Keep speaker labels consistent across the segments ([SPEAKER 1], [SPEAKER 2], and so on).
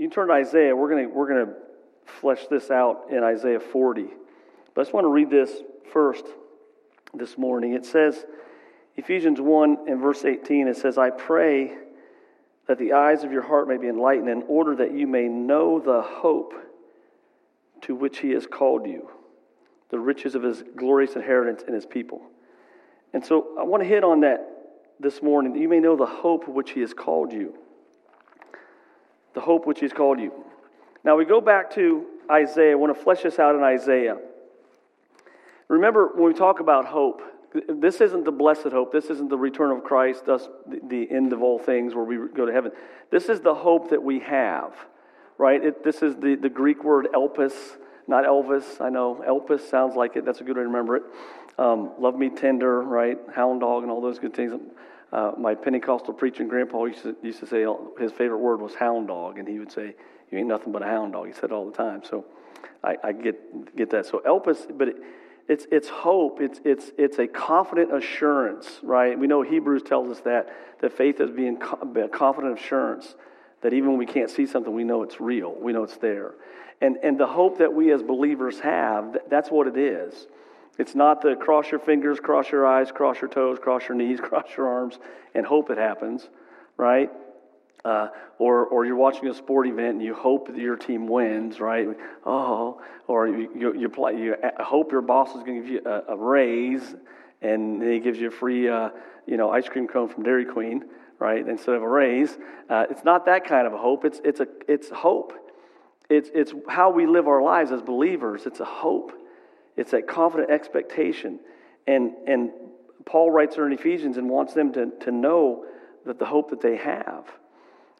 [SPEAKER 1] you turn to Isaiah, we're going we're gonna flesh this out in Isaiah 40. But I just want to read this first this morning. It says, Ephesians 1 and verse 18, it says, I pray that the eyes of your heart may be enlightened in order that you may know the hope to which he has called you, the riches of his glorious inheritance in his people. And so I want to hit on that this morning, that you may know the hope which he has called you. The hope which he's called you. Now we go back to Isaiah. I want to flesh this out in Isaiah. Remember, when we talk about hope, this isn't the blessed hope. This isn't the return of Christ, thus the end of all things where we go to heaven. This is the hope that we have, right? It, this is the, the Greek word elpis, not Elvis. I know elpis sounds like it. That's a good way to remember it. Um, love me tender, right? Hound dog and all those good things. Uh, my Pentecostal preaching grandpa used to, used to say his favorite word was hound dog, and he would say, "You ain't nothing but a hound dog." He said all the time. So I, I get get that. So elpis, but. It, it's, it's hope. It's, it's, it's a confident assurance, right? We know Hebrews tells us that, that faith is being a confident assurance that even when we can't see something, we know it's real. We know it's there. And, and the hope that we as believers have, that's what it is. It's not the cross your fingers, cross your eyes, cross your toes, cross your knees, cross your arms, and hope it happens, right? Uh, or, or you're watching a sport event and you hope that your team wins, right? Oh, or you, you, you, play, you hope your boss is going to give you a, a, raise and he gives you a free, uh, you know, ice cream cone from Dairy Queen, right? Instead of a raise. Uh, it's not that kind of a hope. It's, it's, a, it's hope. It's, it's how we live our lives as believers. It's a hope. It's that confident expectation. And, and Paul writes there in Ephesians and wants them to, to know that the hope that they have.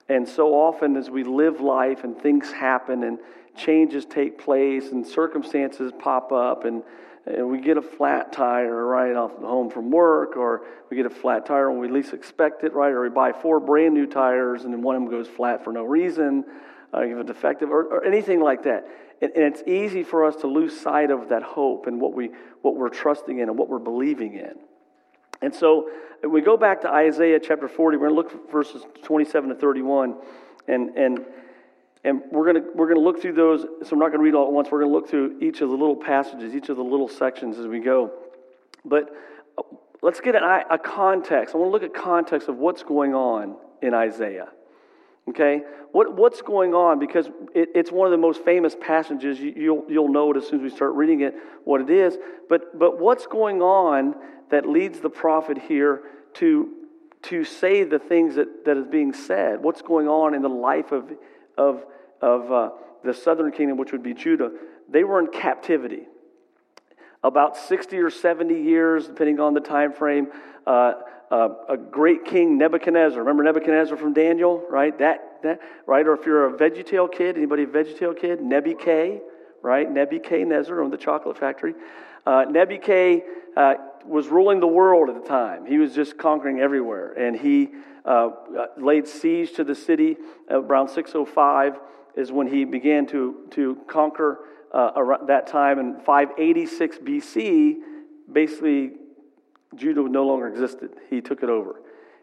[SPEAKER 1] And so often, as we live life and things happen and changes take place and circumstances pop up and, and we get a flat tire right off the home from work, or we get a flat tire when we least expect it, right? Or we buy four brand new tires and then one of them goes flat for no reason, uh, you have a defective, or, or anything like that. And, and it's easy for us to lose sight of that hope and what, we, what we're trusting in and what we're believing in. And so we go back to Isaiah chapter 40. We're going to look verses 27 to 31. And, and, and we're going to, we're going to look through those. So I'm not going to read all at once. We're going to look through each of the little passages, each of the little sections as we go. But uh, let's get a, a context. I want to look at context of what's going on in Isaiah. Okay? What, what's going on? Because it, it's one of the most famous passages. You, you'll, you'll know it as soon as we start reading it what it is. But, but what's going on that leads the prophet here to, to say the things that, that is being said? What's going on in the life of, of, of uh, the southern kingdom, which would be Judah? They were in captivity. About 60 or 70 years, depending on the time frame. Uh, uh, a great king Nebuchadnezzar. Remember Nebuchadnezzar from Daniel, right? That, that, right? Or if you're a VeggieTale kid, anybody a VeggieTale kid? Nebuchadnezzar, right? Nebuchadnezzar on the chocolate factory. Uh, uh, was ruling the world at the time. He was just conquering everywhere, and he uh, laid siege to the city around 605 is when he began to to conquer uh, around that time. In 586 BC, basically Judah no longer existed. He took it over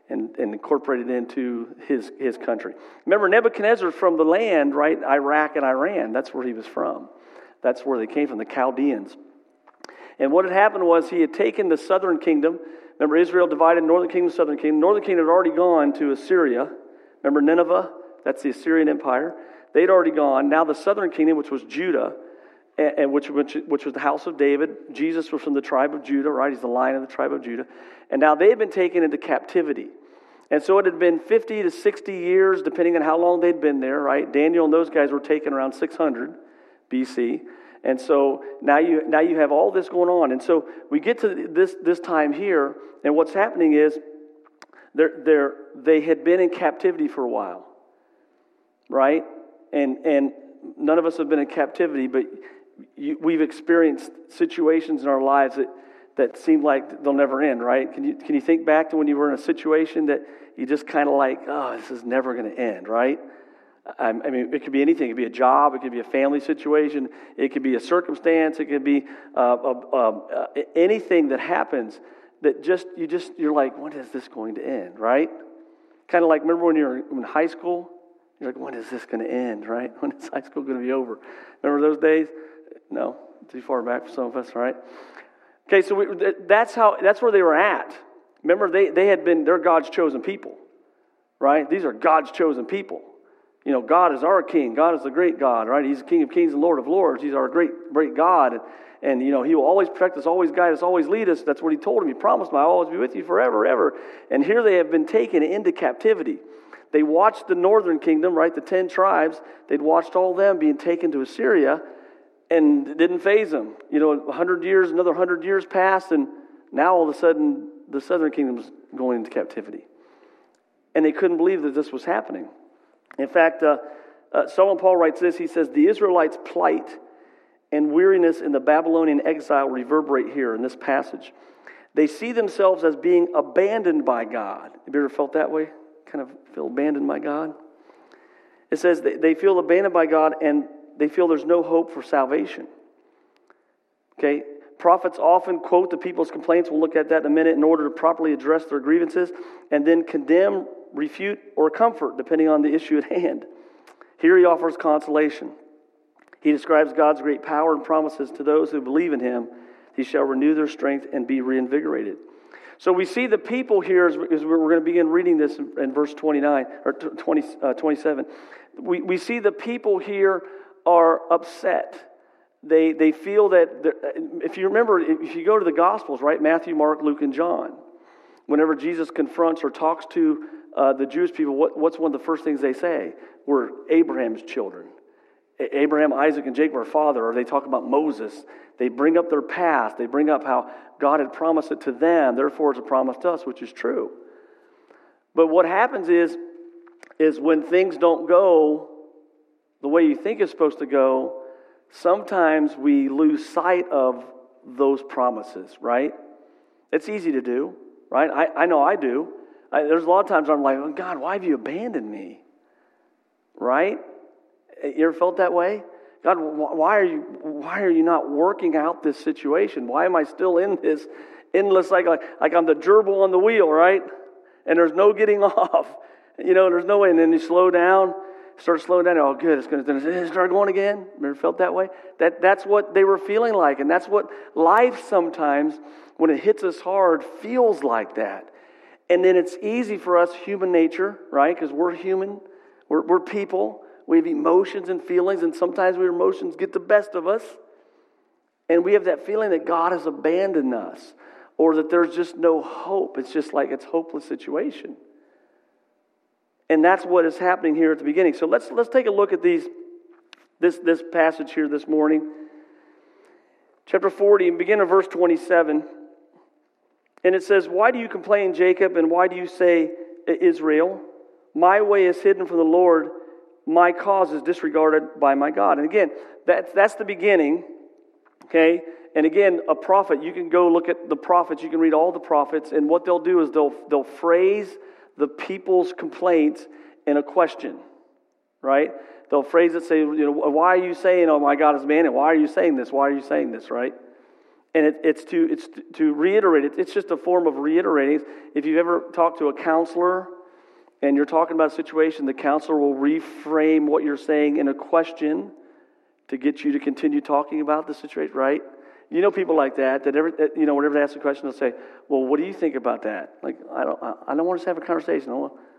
[SPEAKER 1] and, and incorporated into his, his country. Remember, Nebuchadnezzar from the land, right? Iraq and Iran. That's where he was from. That's where they came from, the Chaldeans. And what had happened was he had taken the southern kingdom. Remember, Israel divided northern kingdom, southern kingdom. Northern kingdom had already gone to Assyria. Remember Nineveh? That's the Assyrian Empire. They'd already gone. Now the southern kingdom, which was Judah, and which, which, which was the house of David. Jesus was from the tribe of Judah, right? He's the lion of the tribe of Judah. And now they had been taken into captivity. And so it had been 50 to 60 years, depending on how long they'd been there, right? Daniel and those guys were taken around 600 BC. And so now you, now you have all this going on. And so we get to this, this time here, and what's happening is they're, they're, they had been in captivity for a while, right? And, and none of us have been in captivity, but you, we've experienced situations in our lives that, that seem like they'll never end, right? Can you, can you think back to when you were in a situation that you just kind of like, oh, this is never going to end, right? I mean, it could be anything. It could be a job. It could be a family situation. It could be a circumstance. It could be uh, uh, uh, anything that happens that just you just you're like, when is this going to end? Right? Kind of like remember when you were in high school You're like, when is this going to end, right? When is high school going to be over? Remember those days? No, too far back for some of us, right? Okay, so we, that's how that's where they were at. Remember, they, they had been, they're God's chosen people, right? These are God's chosen people. You know, God is our king. God is the great God, right? He's the King of kings and Lord of lords. He's our great, great God. And, and, you know, He will always protect us, always guide us, always lead us. That's what He told him. He promised I'll always be with you forever, ever. And here they have been taken into captivity. They watched the northern kingdom, right? The 10 tribes. They'd watched all them being taken to Assyria and it didn't faze them. You know, 100 years, another 100 years passed, and now all of a sudden the southern kingdom going into captivity. And they couldn't believe that this was happening. In fact, uh, uh, Paul writes this he says, The Israelites' plight and weariness in the Babylonian exile reverberate here in this passage. They see themselves as being abandoned by God. Have you ever felt that way? Kind of feel abandoned by God? It says they feel abandoned by God and they feel there's no hope for salvation. Okay? Prophets often quote the people's complaints. We'll look at that in a minute in order to properly address their grievances and then condemn, refute, or comfort, depending on the issue at hand. Here he offers consolation. He describes God's great power and promises to those who believe in him. He shall renew their strength and be reinvigorated. So we see the people here, as we're going to begin reading this in verse 29 or 20, uh, 27. We, we see the people here are upset. They, they feel that, if you remember, if you go to the Gospels, right, Matthew, Mark, Luke, and John, whenever Jesus confronts or talks to uh, the Jewish people, what, what's one of the first things they say? We're Abraham's children. Abraham, Isaac, and Jacob are father, or they talk about Moses. They bring up their past. They bring up how God had promised it to them, therefore it's a promise to us, which is true. But what happens is, is when things don't go the way you think it's supposed to go, sometimes we lose sight of those promises, right? It's easy to do, right? I, I know I do. I, there's a lot of times I'm like, oh, God, why have you abandoned me? Right? Eh, you ever felt that way? God, why are you why are you not working out this situation? Why am I still in this endless cycle? Like, like I'm the gerbil on the wheel, right? And there's no getting off. You know, there's no way. And then you slow down start slowing down. Oh, good, it's going to start going again. Ever felt that way? That, that's what they were feeling like. And that's what life sometimes, when it hits us hard, feels like that. And then it's easy for us, human nature, right? Because we're human, we're, we're people. We have emotions and feelings, and sometimes our emotions get the best of us. And we have that feeling that God has abandoned us or that there's just no hope. It's just like it's hopeless situation. And that's what is happening here at the beginning. So let's, let's take a look at these, this, this passage here this morning. Chapter 40, and begin in verse 27. And it says, Why do you complain, Jacob, and why do you say, Israel? My way is hidden from the Lord, my cause is disregarded by my God. And again, that, that's the beginning, okay? And again, a prophet, you can go look at the prophets, you can read all the prophets, and what they'll do is they'll, they'll phrase the people's complaints in a question, right? They'll phrase it, say, you know, why are you saying, oh my God is man? And why are you saying this? Why are you saying this, right? And it, it's, to, it's to reiterate it. It's just a form of reiterating. If you've ever talked to a counselor and you're talking about a situation, the counselor will reframe what you're saying in a question to get you to continue talking about the situation, right? You know people like that, that every, you know, whenever they ask a question, they'll say, well, what do you think about that? Like, I don't, I don't want us to have a conversation. I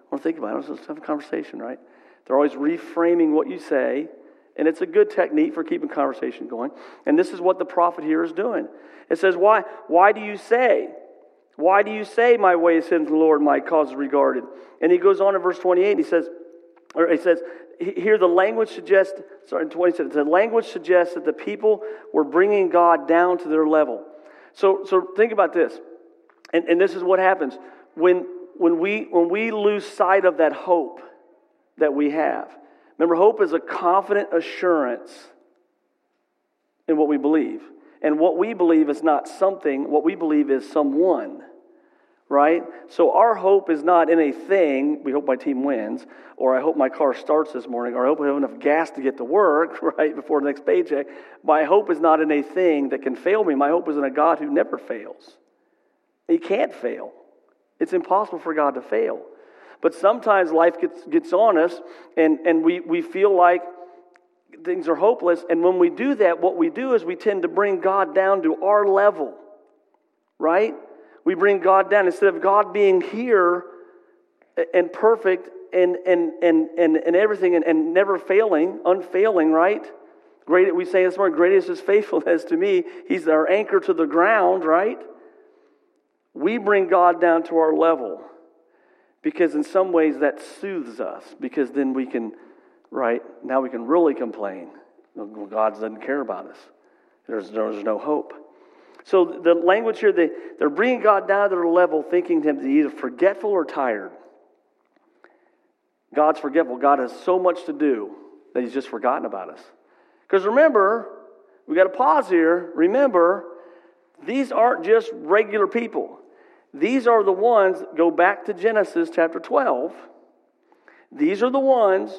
[SPEAKER 1] I want to think about it. I want to have a conversation, right? They're always reframing what you say, and it's a good technique for keeping conversation going. And this is what the prophet here is doing. It says, why, why do you say? Why do you say my way is hidden from the Lord, my cause is regarded? And he goes on in verse 28, he says, or he says, here the language suggests, sorry, 27, the language suggests that the people were bringing God down to their level. So, so think about this. And, and this is what happens. When, when, we, when we lose sight of that hope that we have, remember, hope is a confident assurance in what we believe. And what we believe is not something, what we believe is someone right? So our hope is not in a thing, we hope my team wins, or I hope my car starts this morning, or I hope I have enough gas to get to work, right, before the next paycheck. My hope is not in a thing that can fail me. My hope is in a God who never fails. He can't fail. It's impossible for God to fail. But sometimes life gets, gets on us and, and we, we feel like things are hopeless. And when we do that, what we do is we tend to bring God down to our level, right? We bring God down. Instead of God being here and perfect and, and, and, and, and everything and, and never failing, unfailing, right? Great, we say this morning, great is faithfulness to me. He's our anchor to the ground, right? We bring God down to our level because in some ways that soothes us because then we can, right, now we can really complain. God doesn't care about us. There's, there's no hope. So the language here, they, they're bringing God down to their level, thinking him to be either forgetful or tired. God's forgetful. God has so much to do that he's just forgotten about us. Because remember, we got to pause here. Remember, these aren't just regular people. These are the ones, go back to Genesis chapter 12. These are the ones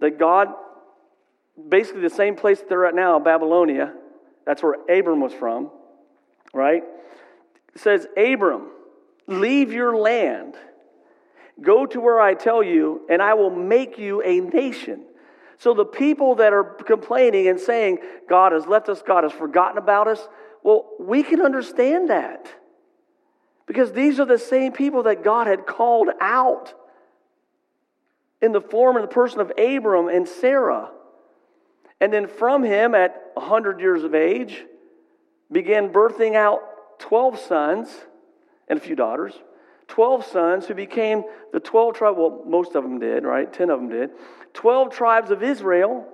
[SPEAKER 1] that God, basically the same place that they're at now, Babylonia, that's where Abram was from, right? It says, Abram, leave your land, go to where I tell you, and I will make you a nation. So the people that are complaining and saying, God has left us, God has forgotten about us, well, we can understand that. Because these are the same people that God had called out in the form and the person of Abram and Sarah. And then from him, at 100 years of age, began birthing out 12 sons and a few daughters. 12 sons who became the 12 tribes. Well, most of them did, right? 10 of them did. 12 tribes of Israel.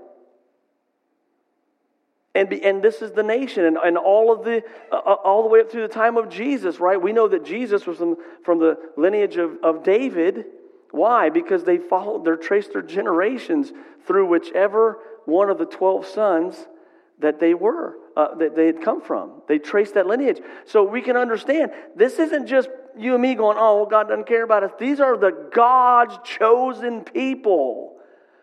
[SPEAKER 1] And, be, and this is the nation, and, and all of the uh, uh, all the way up through the time of Jesus, right? We know that Jesus was from, from the lineage of, of David. Why? Because they followed, they traced their generations through whichever one of the 12 sons that they were, uh, that they had come from. They traced that lineage. So we can understand this isn't just you and me going, oh, well, God doesn't care about us. These are the God's chosen people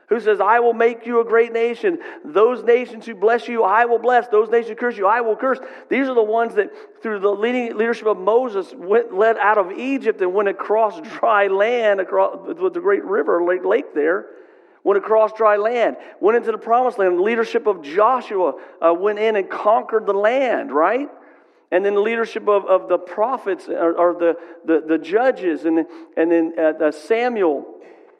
[SPEAKER 1] who says, I will make you a great nation. Those nations who bless you, I will bless. Those nations who curse you, I will curse. These are the ones that, through the leading leadership of Moses, went, led out of Egypt and went across dry land, across with the great river, lake, lake there, went across dry land, went into the promised land. The leadership of Joshua uh, went in and conquered the land, right? and then the leadership of, of the prophets or, or the, the, the, judges, and, and then uh, Samuel,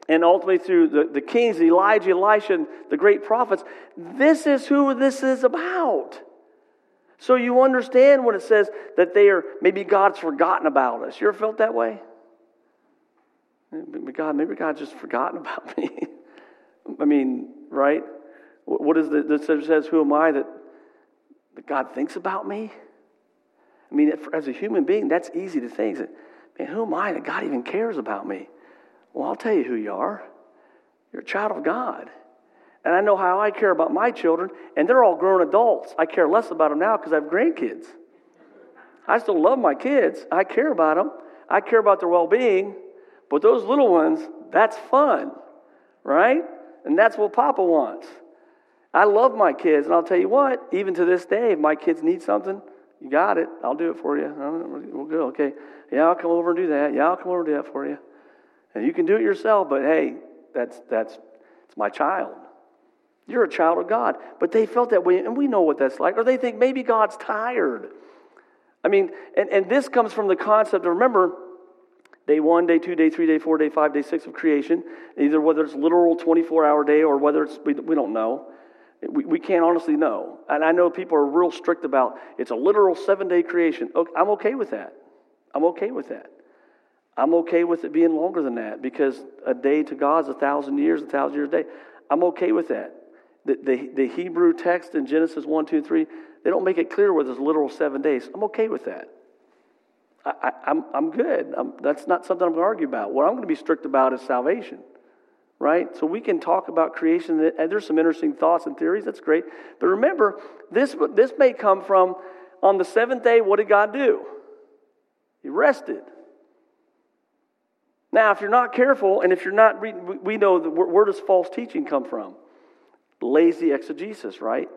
[SPEAKER 1] and ultimately through the, the kings, Elijah, Elisha, and the great prophets. This is who this is about. So you understand when it says that they are, maybe God's forgotten about us. You ever felt that way? God, maybe God's just forgotten about me. I mean, right? What is the, that says, who am I that, that God thinks about me? I mean, as a human being, that's easy to think. That, Man, who am I that God even cares about me? Well, I'll tell you who you are. You're a child of God. And I know how I care about my children, and they're all grown adults. I care less about them now because I have grandkids. I still love my kids. I care about them. I care about their well being. But those little ones, that's fun, right? And that's what Papa wants. I love my kids, and I'll tell you what, even to this day, if my kids need something, you got it. I'll do it for you. We'll go. Okay. Yeah, I'll come over and do that. Yeah, I'll come over and do that for you. And you can do it yourself, but hey, that's that's it's my child. You're a child of God. But they felt that way, and we know what that's like. Or they think maybe God's tired. I mean, and, and this comes from the concept of remember, day one, day two, day three, day four, day five, day six of creation, either whether it's literal 24 hour day or whether it's, we, we don't know. We, we can't honestly know. And I know people are real strict about it's a literal seven day creation. I'm okay with that. I'm okay with that. I'm okay with it being longer than that because a day to God is a thousand years, a thousand years a day. I'm okay with that. The, the, the Hebrew text in Genesis 1, 2, 3, they don't make it clear whether it's literal seven days. I'm okay with that. I, am I'm, I'm good. I'm, that's not something I'm going to argue about. What I'm going to be strict about is salvation right? So we can talk about creation, and there's some interesting thoughts and theories. That's great. But remember, this, this may come from on the seventh day, what did God do? He rested. Now, if you're not careful, and if you're not, reading, we know that where does false teaching come from? Lazy exegesis, right?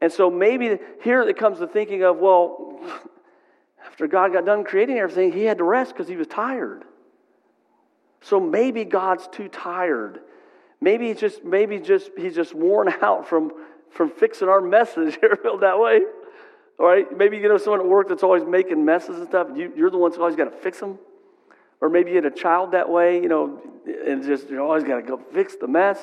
[SPEAKER 1] And so maybe here it comes to thinking of, well, after God got done creating everything, he had to rest because he was tired. So maybe God's too tired. Maybe he's just maybe just he's just worn out from from fixing our messes. You ever feel that way? All right. Maybe you know someone at work that's always making messes and stuff. You, you're the one that's always got to fix them. Or maybe you had a child that way, you know, and just you always got to go fix the mess.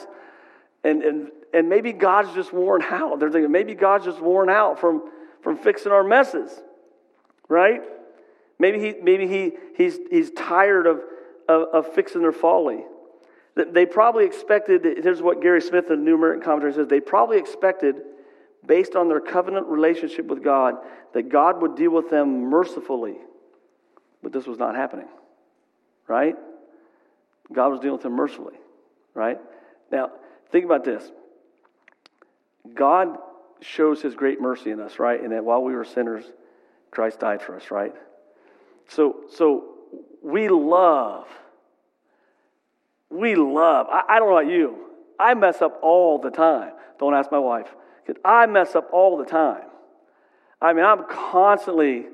[SPEAKER 1] And, and, and maybe God's just worn out. They're thinking maybe God's just worn out from, from fixing our messes, right? Maybe, he, maybe he, he's, he's tired of, of, of fixing their folly. They probably expected, here's what Gary Smith, the New American Commentary, says they probably expected, based on their covenant relationship with God, that God would deal with them mercifully. But this was not happening, right? God was dealing with them mercifully, right? Now, think about this God shows his great mercy in us, right? And that while we were sinners, Christ died for us, right? So, so we love we love. I, I don't know about you. I mess up all the time. Don't ask my wife. I mess up all the time. I mean, I'm constantly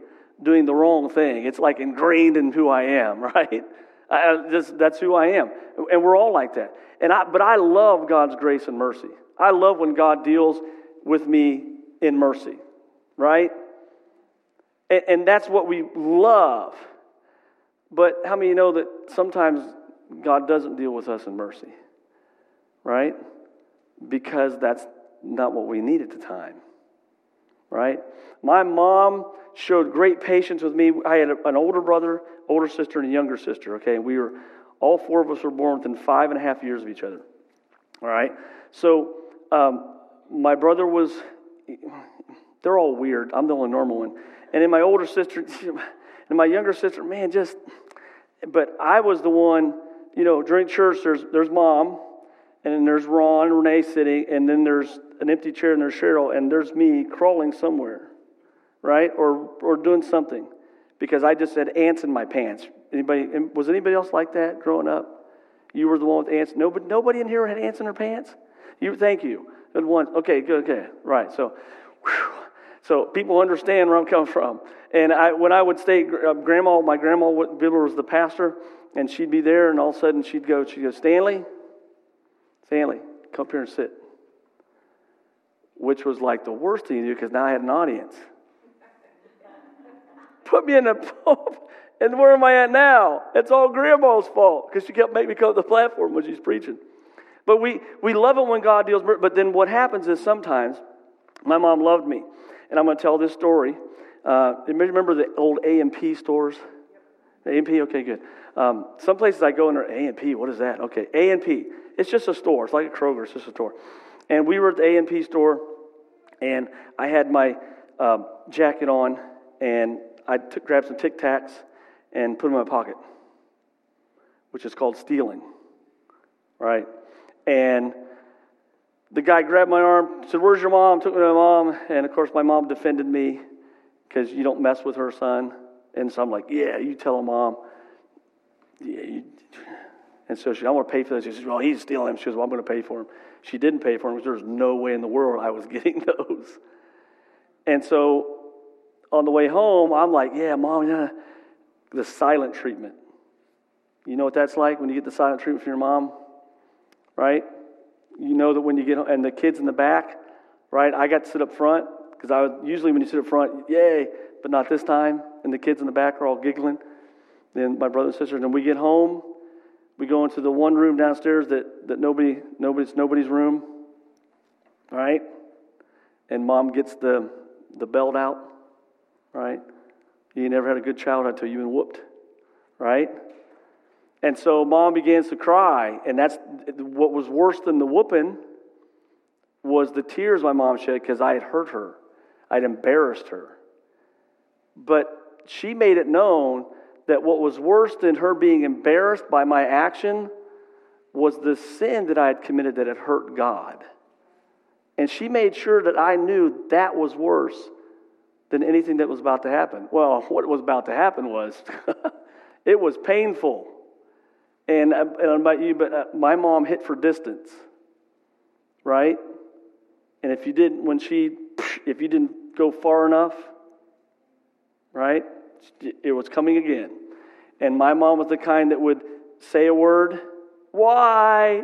[SPEAKER 1] doing the wrong thing. It's like ingrained in who I am, right? I, just, that's who I am. And we're all like that. And I, but I love God's grace and mercy. I love when God deals with me in mercy, right? And, and that's what we love. But how many you know that sometimes God doesn't deal with us in mercy, right? Because that's not what we need at the time, right? My mom showed great patience with me. I had an older brother, older sister, and a younger sister, okay? And we were, all four of us were born within five and a half years of each other, all right? So um, my brother was, they're all weird. I'm the only normal one. And then my older sister, and my younger sister, man, just, but I was the one you know, during church, there's, there's mom, and then there's Ron and Renee sitting, and then there's an empty chair, and there's Cheryl, and there's me crawling somewhere, right? Or, or doing something because I just had ants in my pants. Anybody, was anybody else like that growing up? You were the one with ants. Nobody, nobody in here had ants in their pants? You, thank you. Good one. Okay, good, okay. Right. So, whew. So people understand where I'm coming from. And I, when I would stay, uh, grandma, my grandma Biller was the pastor, and she'd be there, and all of a sudden she'd go, she'd go, Stanley, Stanley, come up here and sit. Which was like the worst thing to do because now I had an audience. Put me in pulp, and where am I at now? It's all Grandma's fault because she kept making me come to the platform when she's preaching. But we, we love it when God deals. But then what happens is sometimes my mom loved me, and I'm going to tell this story. Uh, remember the old A and P stores? A and P, okay, good. Um, some places I go and P, what is that? Okay, A and P. It's just a store. It's like a Kroger. It's just a store. And we were at the A and P store, and I had my um, jacket on, and I took, grabbed some Tic Tacs and put them in my pocket, which is called stealing, right? And the guy grabbed my arm, said, "Where's your mom?" Took me to my mom, and of course, my mom defended me because you don't mess with her son. And so I'm like, "Yeah, you tell him, mom." yeah, you, and so she, I want to pay for this. She says, well, he's stealing them. She goes, well, I'm going to pay for them. She didn't pay for them because there's no way in the world I was getting those. And so on the way home, I'm like, yeah, mom, yeah, the silent treatment. You know what that's like when you get the silent treatment from your mom, right? You know that when you get and the kids in the back, right? I got to sit up front because I would, usually when you sit up front, yay, but not this time. And the kids in the back are all giggling. Then my brother and sisters, and we get home, we go into the one room downstairs that, that nobody, nobody's nobody's room. Right? And mom gets the, the belt out. Right? You never had a good childhood until you've been whooped. Right? And so mom begins to cry, and that's what was worse than the whooping was the tears my mom shed because I had hurt her. I'd embarrassed her. But she made it known that what was worse than her being embarrassed by my action was the sin that I had committed that had hurt God. And she made sure that I knew that was worse than anything that was about to happen. Well, what was about to happen was it was painful. And, uh, and about you, but uh, my mom hit for distance, right? And if you didn't, when she, if you didn't go far enough, right? It was coming again. And my mom was the kind that would say a word. Why?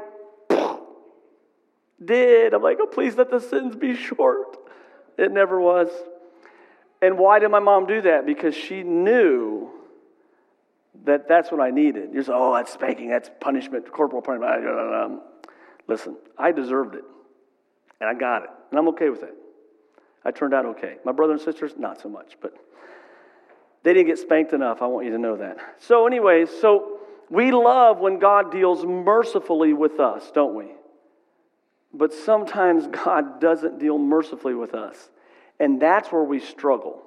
[SPEAKER 1] Did. I'm like, oh, please let the sins be short. It never was. And why did my mom do that? Because she knew that that's what I needed. You're oh, that's spanking, that's punishment, corporal punishment. Um, um, listen, I deserved it, and I got it, and I'm okay with it. I turned out okay. My brother and sisters, not so much, but they didn't get spanked enough. I want you to know that. So, anyways, so we love when God deals mercifully with us, don't we? But sometimes God doesn't deal mercifully with us. And that's where we struggle.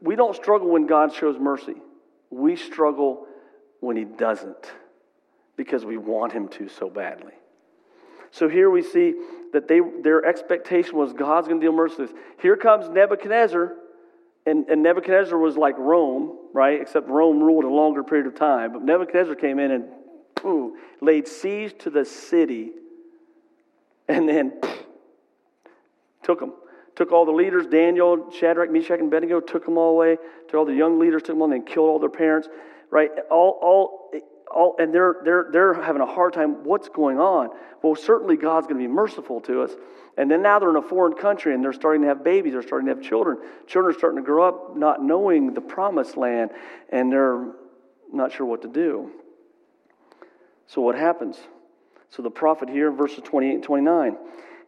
[SPEAKER 1] We don't struggle when God shows mercy. We struggle when He doesn't because we want Him to so badly. So here we see that they, their expectation was God's going to deal mercilessly. Here comes Nebuchadnezzar, and, and Nebuchadnezzar was like Rome, right? Except Rome ruled a longer period of time. But Nebuchadnezzar came in and laid siege to the city and then took them. Took all the leaders, Daniel, Shadrach, Meshach, and Abednego, took them all away. Took all the young leaders, took them all, and then killed all their parents, right? All, all, all, and they're, they're, they're having a hard time. What's going on? Well, certainly God's going to be merciful to us. And then now they're in a foreign country and they're starting to have babies, they're starting to have children. Children are starting to grow up not knowing the promised land, and they're not sure what to do. So, what happens? So, the prophet here, verses 28 and 29,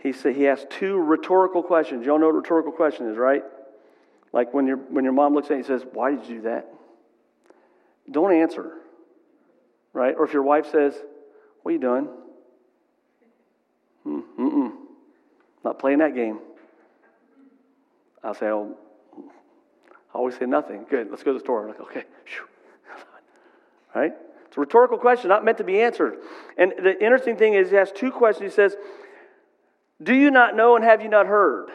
[SPEAKER 1] he, say, he asks two rhetorical questions. Y'all know what rhetorical question is, right? Like when, your when your mom looks at you and says, Why did you do that? Don't answer right? Or if your wife says, What are you doing? Hmm, mm-mm. Not playing that game. I'll say, Oh, I always say nothing. Good, let's go to the store. I'm like, okay. right? It's a rhetorical question, not meant to be answered. And the interesting thing is, he has two questions. He says, Do you not know and have you not heard?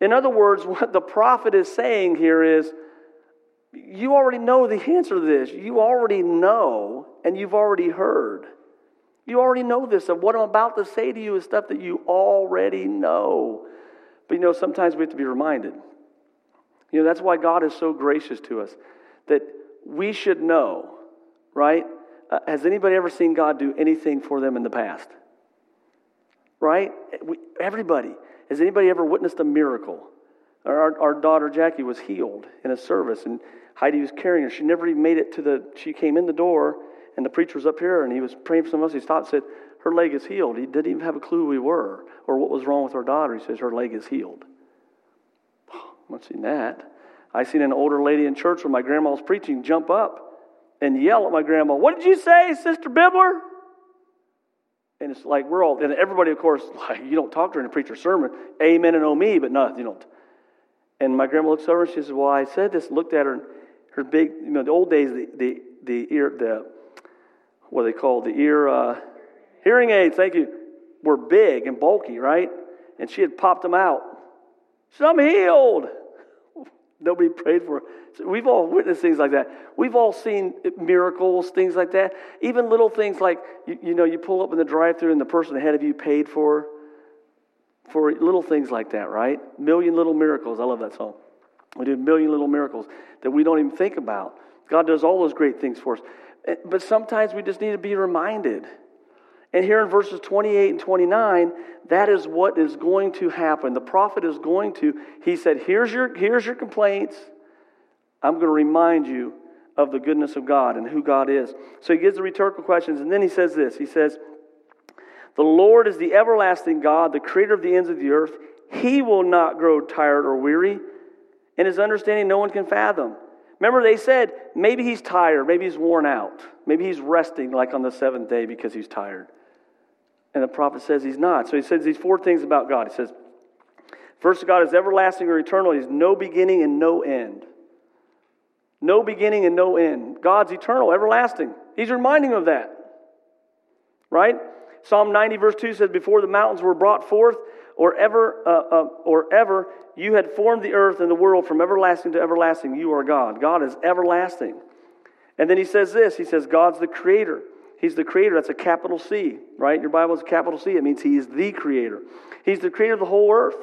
[SPEAKER 1] In other words, what the prophet is saying here is, you already know the answer to this. You already know, and you've already heard. You already know this. And what I'm about to say to you is stuff that you already know. But you know, sometimes we have to be reminded. You know, that's why God is so gracious to us that we should know, right? Uh, has anybody ever seen God do anything for them in the past? Right? We, everybody. Has anybody ever witnessed a miracle? Our, our daughter Jackie was healed in a service, and Heidi was carrying her. She never even made it to the, she came in the door, and the preacher was up here, and he was praying for some of us. He stopped and said, Her leg is healed. He didn't even have a clue who we were or what was wrong with our daughter. He says, Her leg is healed. I've seen that. I seen an older lady in church when my grandma was preaching jump up and yell at my grandma, What did you say, Sister Bibler? And it's like we're all, and everybody, of course, like you don't talk during a preacher's sermon, amen and oh me, but no, you don't. And my grandma looks over and she says, Well, I said this, looked at her, and her big, you know, the old days, the, the, the ear, the, what they call the ear, uh, hearing aids, thank you, were big and bulky, right? And she had popped them out. I'm healed. Nobody prayed for. So we've all witnessed things like that. We've all seen miracles, things like that. Even little things like, you, you know, you pull up in the drive through and the person ahead of you paid for for little things like that, right? Million little miracles. I love that song. We do a million little miracles that we don't even think about. God does all those great things for us. Eh, but sometimes we just need to be reminded. And here in verses 28 and 29, that is what is going to happen. The prophet is going to, he said, Here's your, here's your complaints. I'm going to remind you of the goodness of God and who God is. So he gives the rhetorical questions, and then he says this He says, the Lord is the everlasting God, the creator of the ends of the earth. He will not grow tired or weary, and his understanding no one can fathom. Remember, they said maybe he's tired, maybe he's worn out, maybe he's resting like on the seventh day because he's tired. And the prophet says he's not. So he says these four things about God. He says, First, God is everlasting or eternal. He's no beginning and no end. No beginning and no end. God's eternal, everlasting. He's reminding of that. Right? Psalm 90, verse 2 says, Before the mountains were brought forth, or ever, uh, uh, or ever, you had formed the earth and the world from everlasting to everlasting. You are God. God is everlasting. And then he says this He says, God's the creator. He's the creator. That's a capital C, right? Your Bible is a capital C. It means He is the creator. He's the creator of the whole earth,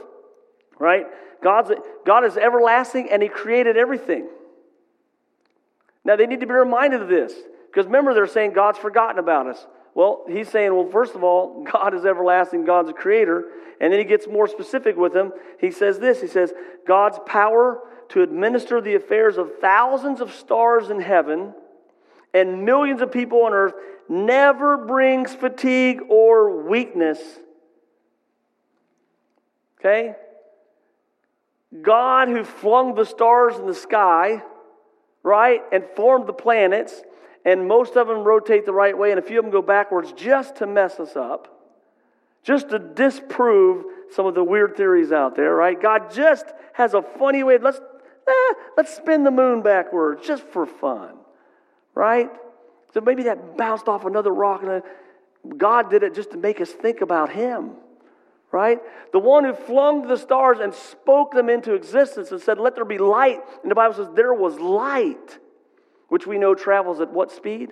[SPEAKER 1] right? God's, God is everlasting and He created everything. Now, they need to be reminded of this Because remember, they're saying God's forgotten about us. Well, he's saying, well, first of all, God is everlasting, God's a creator. And then he gets more specific with them. He says this He says, God's power to administer the affairs of thousands of stars in heaven and millions of people on earth never brings fatigue or weakness. Okay? God, who flung the stars in the sky, right, and formed the planets, and most of them rotate the right way, and a few of them go backwards just to mess us up, just to disprove some of the weird theories out there, right? God just has a funny way. Let's eh, let's spin the moon backwards just for fun, right? So maybe that bounced off another rock, and uh, God did it just to make us think about Him right? The one who flung the stars and spoke them into existence and said, Let there be light. And the Bible says, There was light, which we know travels at what speed?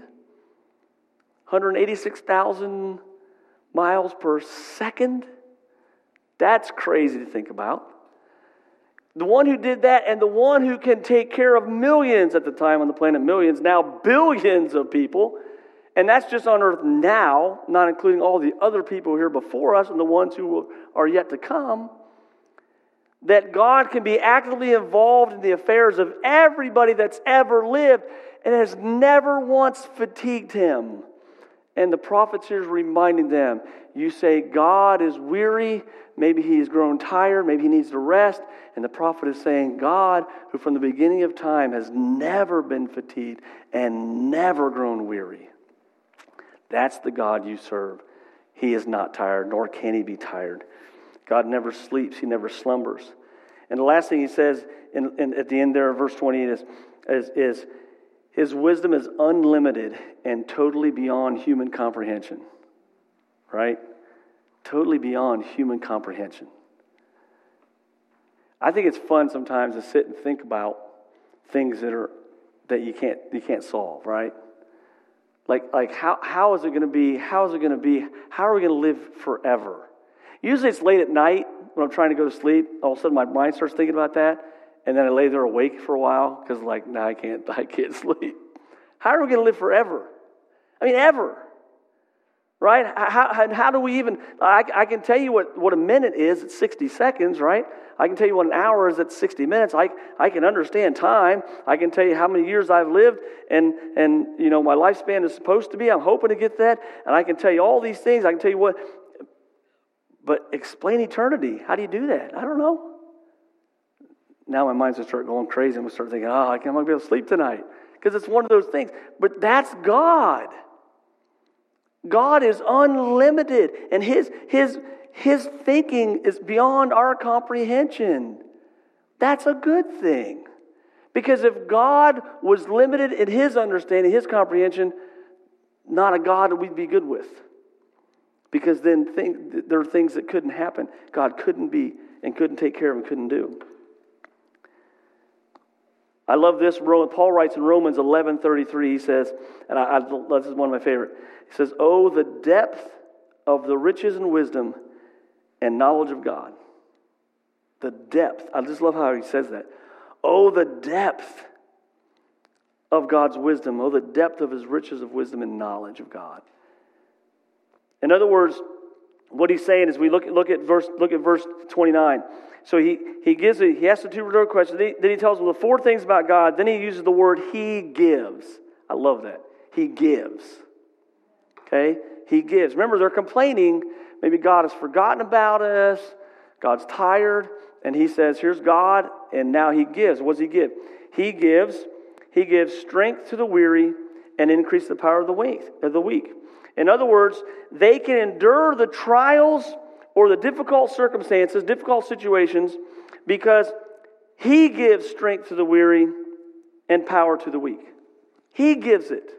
[SPEAKER 1] 186,000 miles per second. That's crazy to think about. The one who did that and the one who can take care of millions at the time on the planet, millions, now billions of people and that's just on earth now, not including all the other people here before us and the ones who are yet to come. That God can be actively involved in the affairs of everybody that's ever lived and has never once fatigued him. And the prophets here is reminding them you say, God is weary, maybe he's grown tired, maybe he needs to rest. And the prophet is saying, God, who from the beginning of time has never been fatigued and never grown weary. That's the God you serve. He is not tired, nor can he be tired. God never sleeps, he never slumbers. And the last thing he says in, in, at the end there of verse 28 is, is, is his wisdom is unlimited and totally beyond human comprehension. Right? Totally beyond human comprehension. I think it's fun sometimes to sit and think about things that are that you can't you can't solve, right? Like, like how, how is it going to be? How is it going to be? How are we going to live forever? Usually it's late at night when I'm trying to go to sleep. All of a sudden my mind starts thinking about that. And then I lay there awake for a while because like, now I can't, I can't sleep. How are we going to live forever? I mean, ever. Right? How, how, do we even, I, I can tell you what, what a minute is. It's 60 seconds, right? I can tell you what an hour is at 60 minutes. I, I can understand time. I can tell you how many years I've lived and, and, you know, my lifespan is supposed to be. I'm hoping to get that. And I can tell you all these things. I can tell you what, but explain eternity. How do you do that? I don't know. Now my mind's going to start going crazy. I'm going to start thinking, oh, I can't be able to sleep tonight. Because it's one of those things. But that's God. God is unlimited. And his, his, his thinking is beyond our comprehension. That's a good thing. Because if God was limited in his understanding, his comprehension, not a God we'd be good with. Because then think, there are things that couldn't happen. God couldn't be and couldn't take care of and couldn't do. I love this. Paul writes in Romans 11 33, he says, and I, I, this is one of my favorite. He says, Oh, the depth of the riches and wisdom and knowledge of God. The depth. I just love how he says that. Oh, the depth of God's wisdom. Oh, the depth of his riches of wisdom and knowledge of God. In other words, what he's saying is we look, look, at, verse, look at verse 29. So he, he gives he asks the two rhetorical questions. Then he, then he tells them the four things about God. Then he uses the word he gives. I love that. He gives. Okay? He gives. Remember, they're complaining Maybe God has forgotten about us. God's tired. And he says, Here's God. And now he gives. What does he give? He gives. He gives strength to the weary and increase the power of the weak. Of the weak. In other words, they can endure the trials or the difficult circumstances, difficult situations, because He gives strength to the weary and power to the weak. He gives it.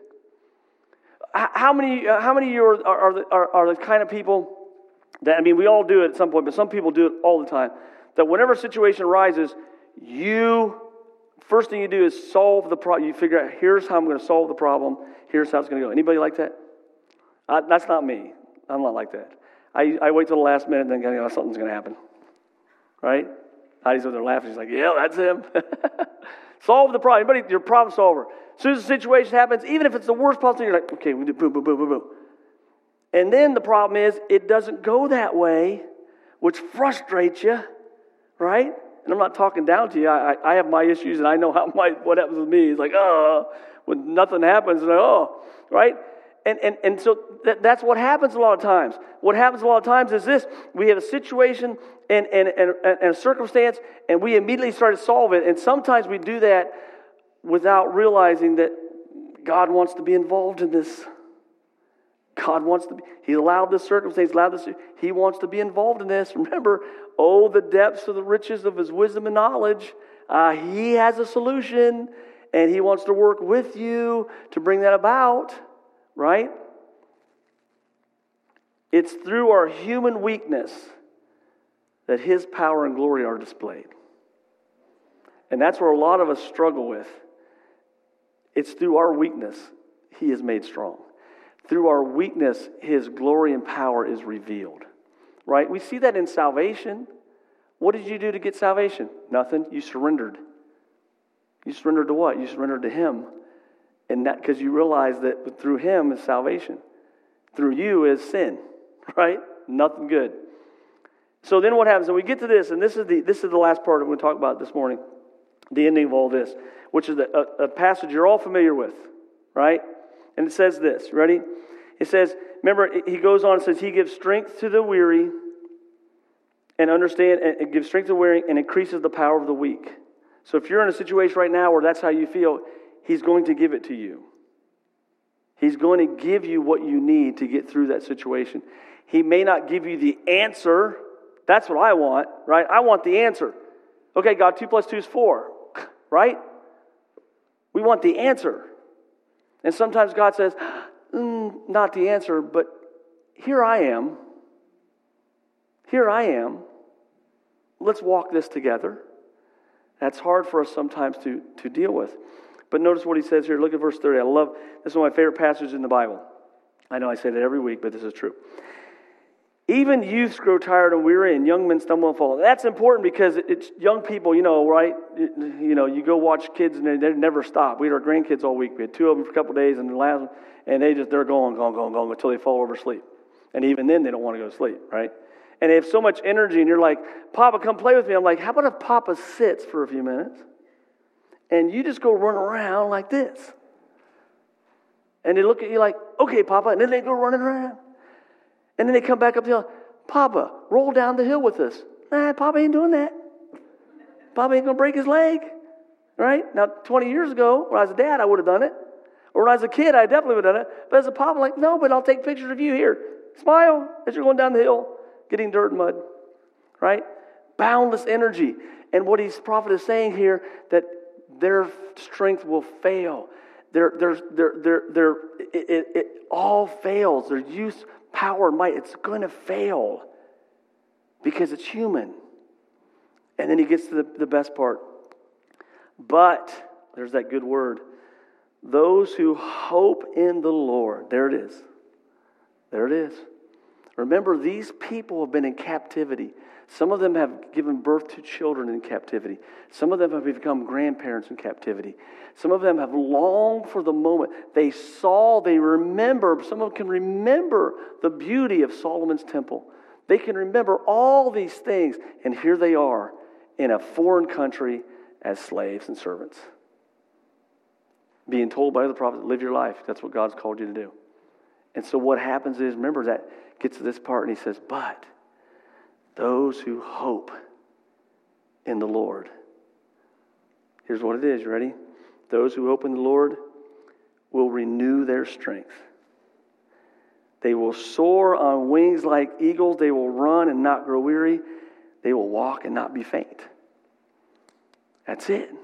[SPEAKER 1] How many, how many of you are, are, are, are the kind of people that, I mean, we all do it at some point, but some people do it all the time. That whenever a situation arises, you, first thing you do is solve the problem. You figure out, here's how I'm going to solve the problem. Here's how it's going to go. Anybody like that? Uh, that's not me. I'm not like that. I, I wait till the last minute and then you know, something's going to happen. Right? Heidi's over there laughing. She's like, yeah, that's him. solve the problem. Anybody, your problem solver. As soon as the situation happens, even if it's the worst possible, you're like, okay, we do boom, boom, boom, boom, boom. And then the problem is, it doesn't go that way, which frustrates you, right? And I'm not talking down to you. I, I, I have my issues, and I know how my what happens with me. It's like, oh, when nothing happens, and like, oh, right? And, and, and so that, that's what happens a lot of times. What happens a lot of times is this we have a situation and, and, and, and a circumstance, and we immediately start to solve it. And sometimes we do that without realizing that God wants to be involved in this. God wants to be, He allowed this circumstance, allowed this, He wants to be involved in this. Remember, oh, the depths of the riches of His wisdom and knowledge. Uh, he has a solution, and He wants to work with you to bring that about right? It's through our human weakness that His power and glory are displayed. And that's where a lot of us struggle with. It's through our weakness He is made strong. Through our weakness, His glory and power is revealed. Right? We see that in salvation. What did you do to get salvation? Nothing. You surrendered. You surrendered to what? You surrendered to Him. And that because you realize that through him is salvation. Through you is sin, right? Nothing good. So then what happens? And we get to this, and this is the this is the last part I'm going to talk about this morning, the ending of all this, which is a, a, passage you're all familiar with, right? And it says this, ready? It says, remember, he goes on and says, He gives strength to the weary and understand and gives strength to the weary and increases the power of the weak. So if you're in a situation right now where that's how you feel, He's going to give it to you. He's going to give you what you need to get through that situation. He may not give you the answer. That's what I want, right? I want the answer. Okay, God, 2 plus 2 is 4, right? We want the answer. And sometimes God says, mm, not the answer, but here I am. Here I am. Let's walk this together. That's hard for us sometimes to, to deal with. But notice what he says here. Look at verse 30. I love this is one of my favorite passages in the Bible. I know I say that every week, but this is true. Even youths grow tired and weary, and young men stumble and fall. That's important because it's young people, you know, right? You know, you go watch kids and they, never stop. We had our grandkids all week. We had two of them for a couple days, and the last and they just they're going, going, going, going until they fall over asleep. And even then, they don't want to go to sleep, right? And they have so much energy, and you're like, Papa, come play with me. I'm like, how about if Papa sits for a few minutes? And you just go run around like this. And they look at you like, okay, Papa, and then they go running around. And then they come back up the hill, Papa, roll down the hill with us. Nah, Papa ain't doing that. Papa ain't gonna break his leg. Right? Now, 20 years ago, when I was a dad, I would have done it. Or when I was a kid, I definitely would have done it. But as a papa, I'm like, no, but I'll take pictures of you here. Smile as you're going down the hill, getting dirt and mud. Right? Boundless energy. And what his prophet is saying here, that their strength will fail. Their, their, their, their, their, it, it, it all fails. Their use, power, might, it's going to fail because it's human. And then he gets to the, the best part. But, there's that good word, those who hope in the Lord. There it is. There it is. Remember, these people have been in captivity. Some of them have given birth to children in captivity. Some of them have become grandparents in captivity. Some of them have longed for the moment. They saw, they remember, some of them can remember the beauty of Solomon's temple. They can remember all these things, and here they are in a foreign country as slaves and servants. Being told by the prophet, live your life. That's what God's called you to do. And so what happens is, remember that gets to this part, and he says, but those who hope in the Lord. Here's what it is. You ready? Those who hope in the Lord will renew their strength. They will soar on wings like eagles. They will run and not grow weary. They will walk and not be faint. That's it.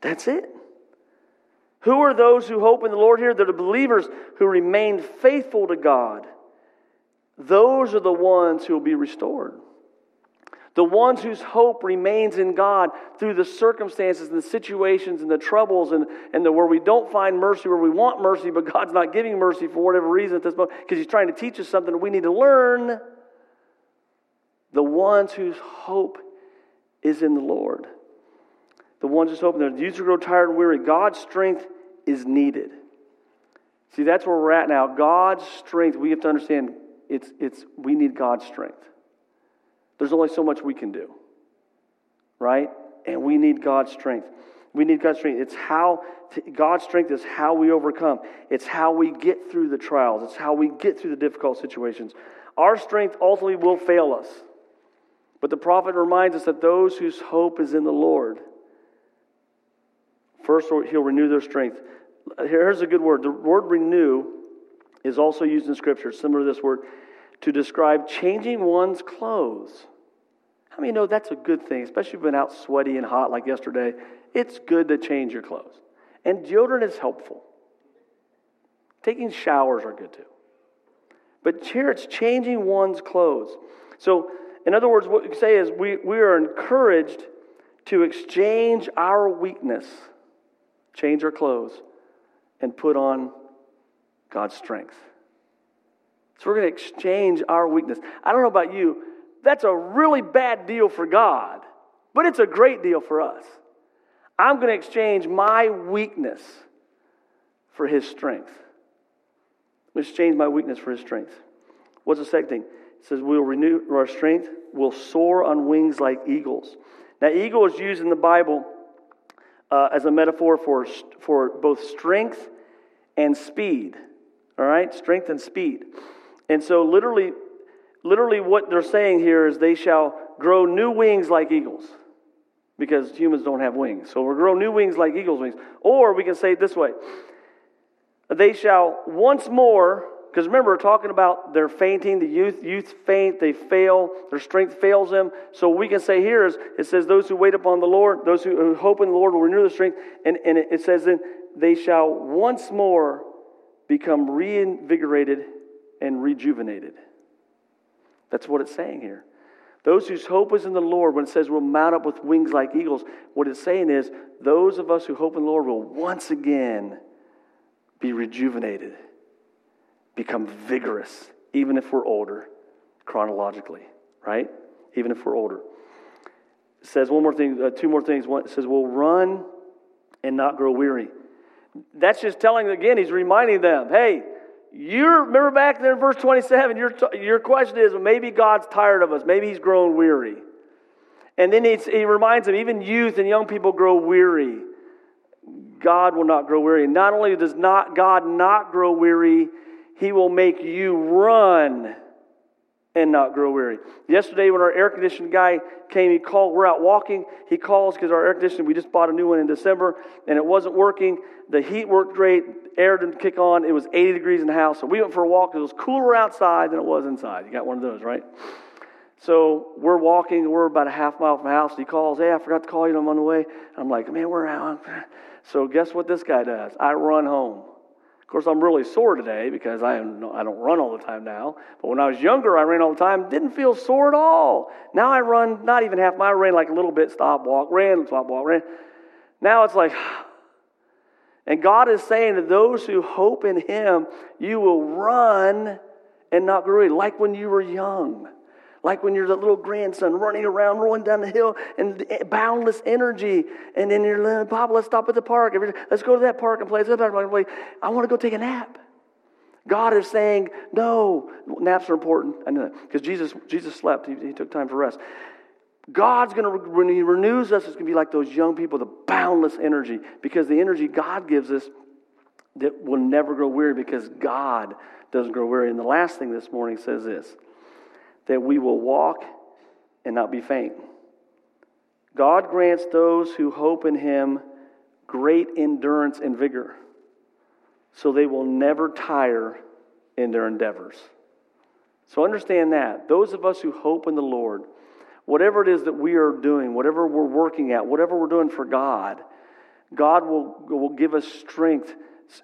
[SPEAKER 1] That's it. Who are those who hope in the Lord here? They're the believers who remain faithful to God those are the ones who will be restored. The ones whose hope remains in God through the circumstances and the situations and the troubles and, and the, where we don't find mercy, where we want mercy, but God's not giving mercy for whatever reason at this moment, because He's trying to teach us something we need to learn. The ones whose hope is in the Lord. The ones whose hope, the youths who grow tired and weary, God's strength is needed. See, that's where we're at now. God's strength, we have to understand it's, it's, we need God's strength. There's only so much we can do, right? And we need God's strength. We need God's strength. It's how, God's strength is how we overcome. It's how we get through the trials. It's how we get through the difficult situations. Our strength ultimately will fail us. But the prophet reminds us that those whose hope is in the Lord, first he'll renew their strength. Here's a good word. The word renew is also used in Scripture, similar to this word, to describe changing one's clothes. How many know that's a good thing, especially if you've been out sweaty and hot like yesterday? It's good to change your clothes. And deodorant is helpful. Taking showers are good too. But here it's changing one's clothes. So, in other words, what we say is we, we are encouraged to exchange our weakness, change our clothes, and put on God's strength. So we're going to exchange our weakness. I don't know about you, that's a really bad deal for God, but it's a great deal for us. I'm going to exchange my weakness for His strength. I'm exchange my weakness for His strength. What's the second thing? It says, We'll renew our strength, we'll soar on wings like eagles. Now, eagle is used in the Bible uh, as a metaphor for, for both strength and speed. All right? Strength and speed. And so, literally, literally, what they're saying here is they shall grow new wings like eagles because humans don't have wings. So we'll grow new wings like eagle's wings. Or we can say it this way they shall once more, because remember, we're talking about they're fainting, the youth, youth faint, they fail, their strength fails them. So we can say here is it says, Those who wait upon the Lord, those who, hope in the Lord will renew their strength. And, and it says then, they shall once more become reinvigorated and rejuvenated. That's what it's saying here. Those whose hope is in the Lord, when it says we'll mount up with wings like eagles, what it's saying is those of us who hope in the Lord will once again be rejuvenated, become vigorous, even if we're older, chronologically, right? Even if we're older. It says one more thing, uh, two more things. One, it says we'll run and not grow weary. That's just telling, again, he's reminding them, hey, you remember back there in verse 27, your, your question is maybe God's tired of us. Maybe he's grown weary. And then he reminds them, even youth and young people grow weary. God will not grow weary. Not only does not God not grow weary, he will make you run and not grow weary. Yesterday, when our air conditioning guy came, he called. We're out walking. He calls because our air conditioning, we just bought a new one in December and it wasn't working. The heat worked great, air didn't kick on. It was 80 degrees in the house. So we went for a walk. It was cooler outside than it was inside. You got one of those, right? So we're walking. We're about a half mile from the house. He calls, Hey, I forgot to call you. I'm on the way. I'm like, Man, we're out. So guess what this guy does? I run home. Of course, I'm really sore today because I, am, I don't run all the time now. But when I was younger, I ran all the time. Didn't feel sore at all. Now I run not even half mile. I ran like a little bit, stop, walk, ran, stop, walk, ran. Now it's like, and God is saying to those who hope in Him, you will run and not grow weary, like when you were young. Like when you're the little grandson running around, rolling down the hill, and eh, boundless energy. And then you're like, Papa, let's stop at the park. Let's go to that park and play. Let's go to play. I want to go take a nap. God is saying, no, naps are important. I know that because Jesus, Jesus slept. He, he took time for rest. God's going to, when He renews us, it's going to be like those young people, the boundless energy, because the energy God gives us that will never grow weary because God doesn't grow weary. And the last thing this morning says this that we will walk and not be faint. God grants those who hope in Him great endurance and vigor, so they will never tire in their endeavors. So understand that. Those of us who hope in the Lord, whatever it is that we are doing, whatever we're working at, whatever we're doing for God, God will, will give us strength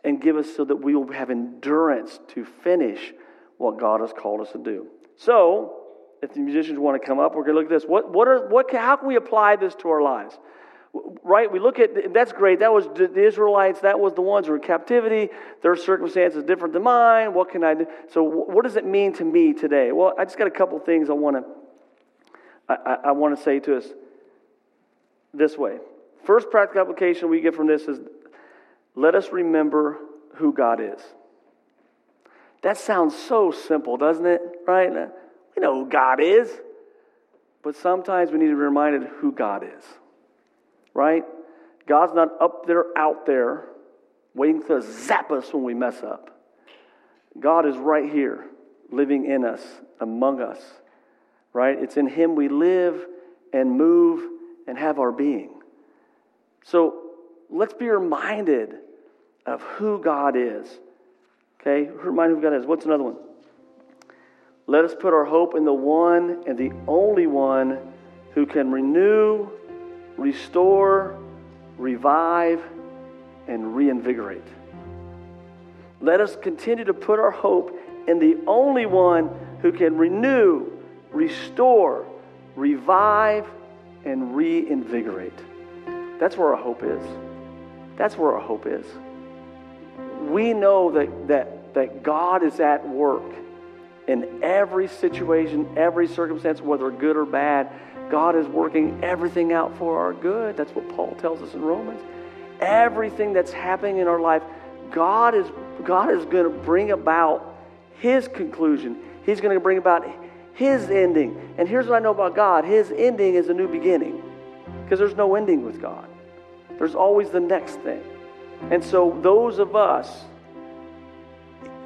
[SPEAKER 1] and give us so that we will have endurance to finish what God has called us to do. So, if the musicians want to come up, we're going to look at this. What, what are, what how can we apply this to our lives? Right? We look at, that's great. That was the Israelites. That was the ones who were in captivity. Their circumstances different than mine. What can I do? So, what does it mean to me today? Well, I just got a couple things I want to, I, I want to say to us this way. First practical application we get from this is let us remember who God is. That sounds so simple, doesn't it? Right? We know who God is. But sometimes we need to be reminded who God is. Right? God's not up there, out there, waiting to zap us when we mess up. God is right here, living in us, among us. Right? It's in Him we live and move and have our being. So let's be reminded of who God is. Okay? Remind who God is. What's another one? Let us put our hope in the one and the only one who can renew, restore, revive, and reinvigorate. Let us continue to put our hope in the only one who can renew, restore, revive, and reinvigorate. That's where our hope is. That's where our hope is. We know that, that, that God is at work in every situation, every circumstance, whether good or bad. God is working everything out for our good. That's what Paul tells us in Romans. Everything that's happening in our life, God is, God is going to bring about His conclusion. He's going to bring about His ending. And here's what I know about God His ending is a new beginning because there's no ending with God, there's always the next thing. And so, those of us,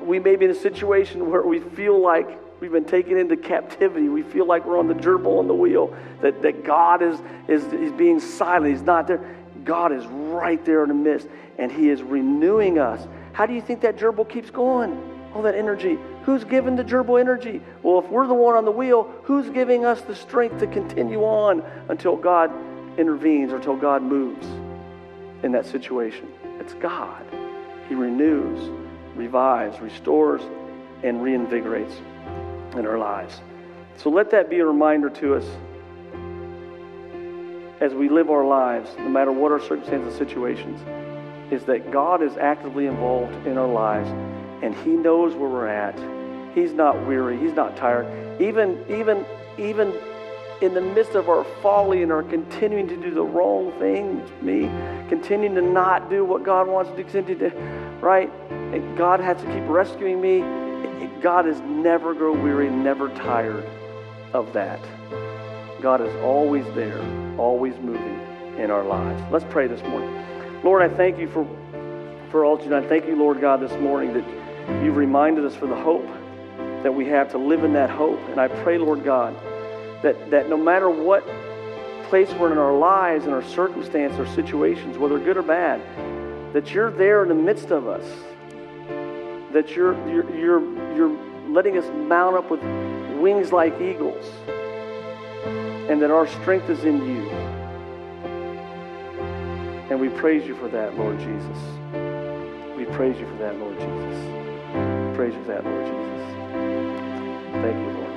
[SPEAKER 1] we may be in a situation where we feel like we've been taken into captivity. We feel like we're on the gerbil on the wheel, that, that God is, is, is being silent. He's not there. God is right there in the midst, and He is renewing us. How do you think that gerbil keeps going? All that energy. Who's giving the gerbil energy? Well, if we're the one on the wheel, who's giving us the strength to continue on until God intervenes or until God moves in that situation? It's God. He renews, revives, restores, and reinvigorates in our lives. So let that be a reminder to us as we live our lives, no matter what our circumstances and situations, is that God is actively involved in our lives and He knows where we're at. He's not weary, He's not tired. Even, even, even in the midst of our folly and our continuing to do the wrong thing, me, continuing to not do what God wants to continue to, right? And God has to keep rescuing me. God is never grow weary, never tired of that. God is always there, always moving in our lives. Let's pray this morning. Lord, I thank you for, for all I thank you, Lord God, this morning that you've reminded us for the hope that we have to live in that hope. And I pray, Lord God, that, that no matter what place we're in our lives and our circumstance or situations, whether good or bad, that you're there in the midst of us. That you're, you're, you're, you're letting us mount up with wings like eagles. And that our strength is in you. And we praise you for that, Lord Jesus. We praise you for that, Lord Jesus. Praise you for that, Lord Jesus. Thank you, Lord.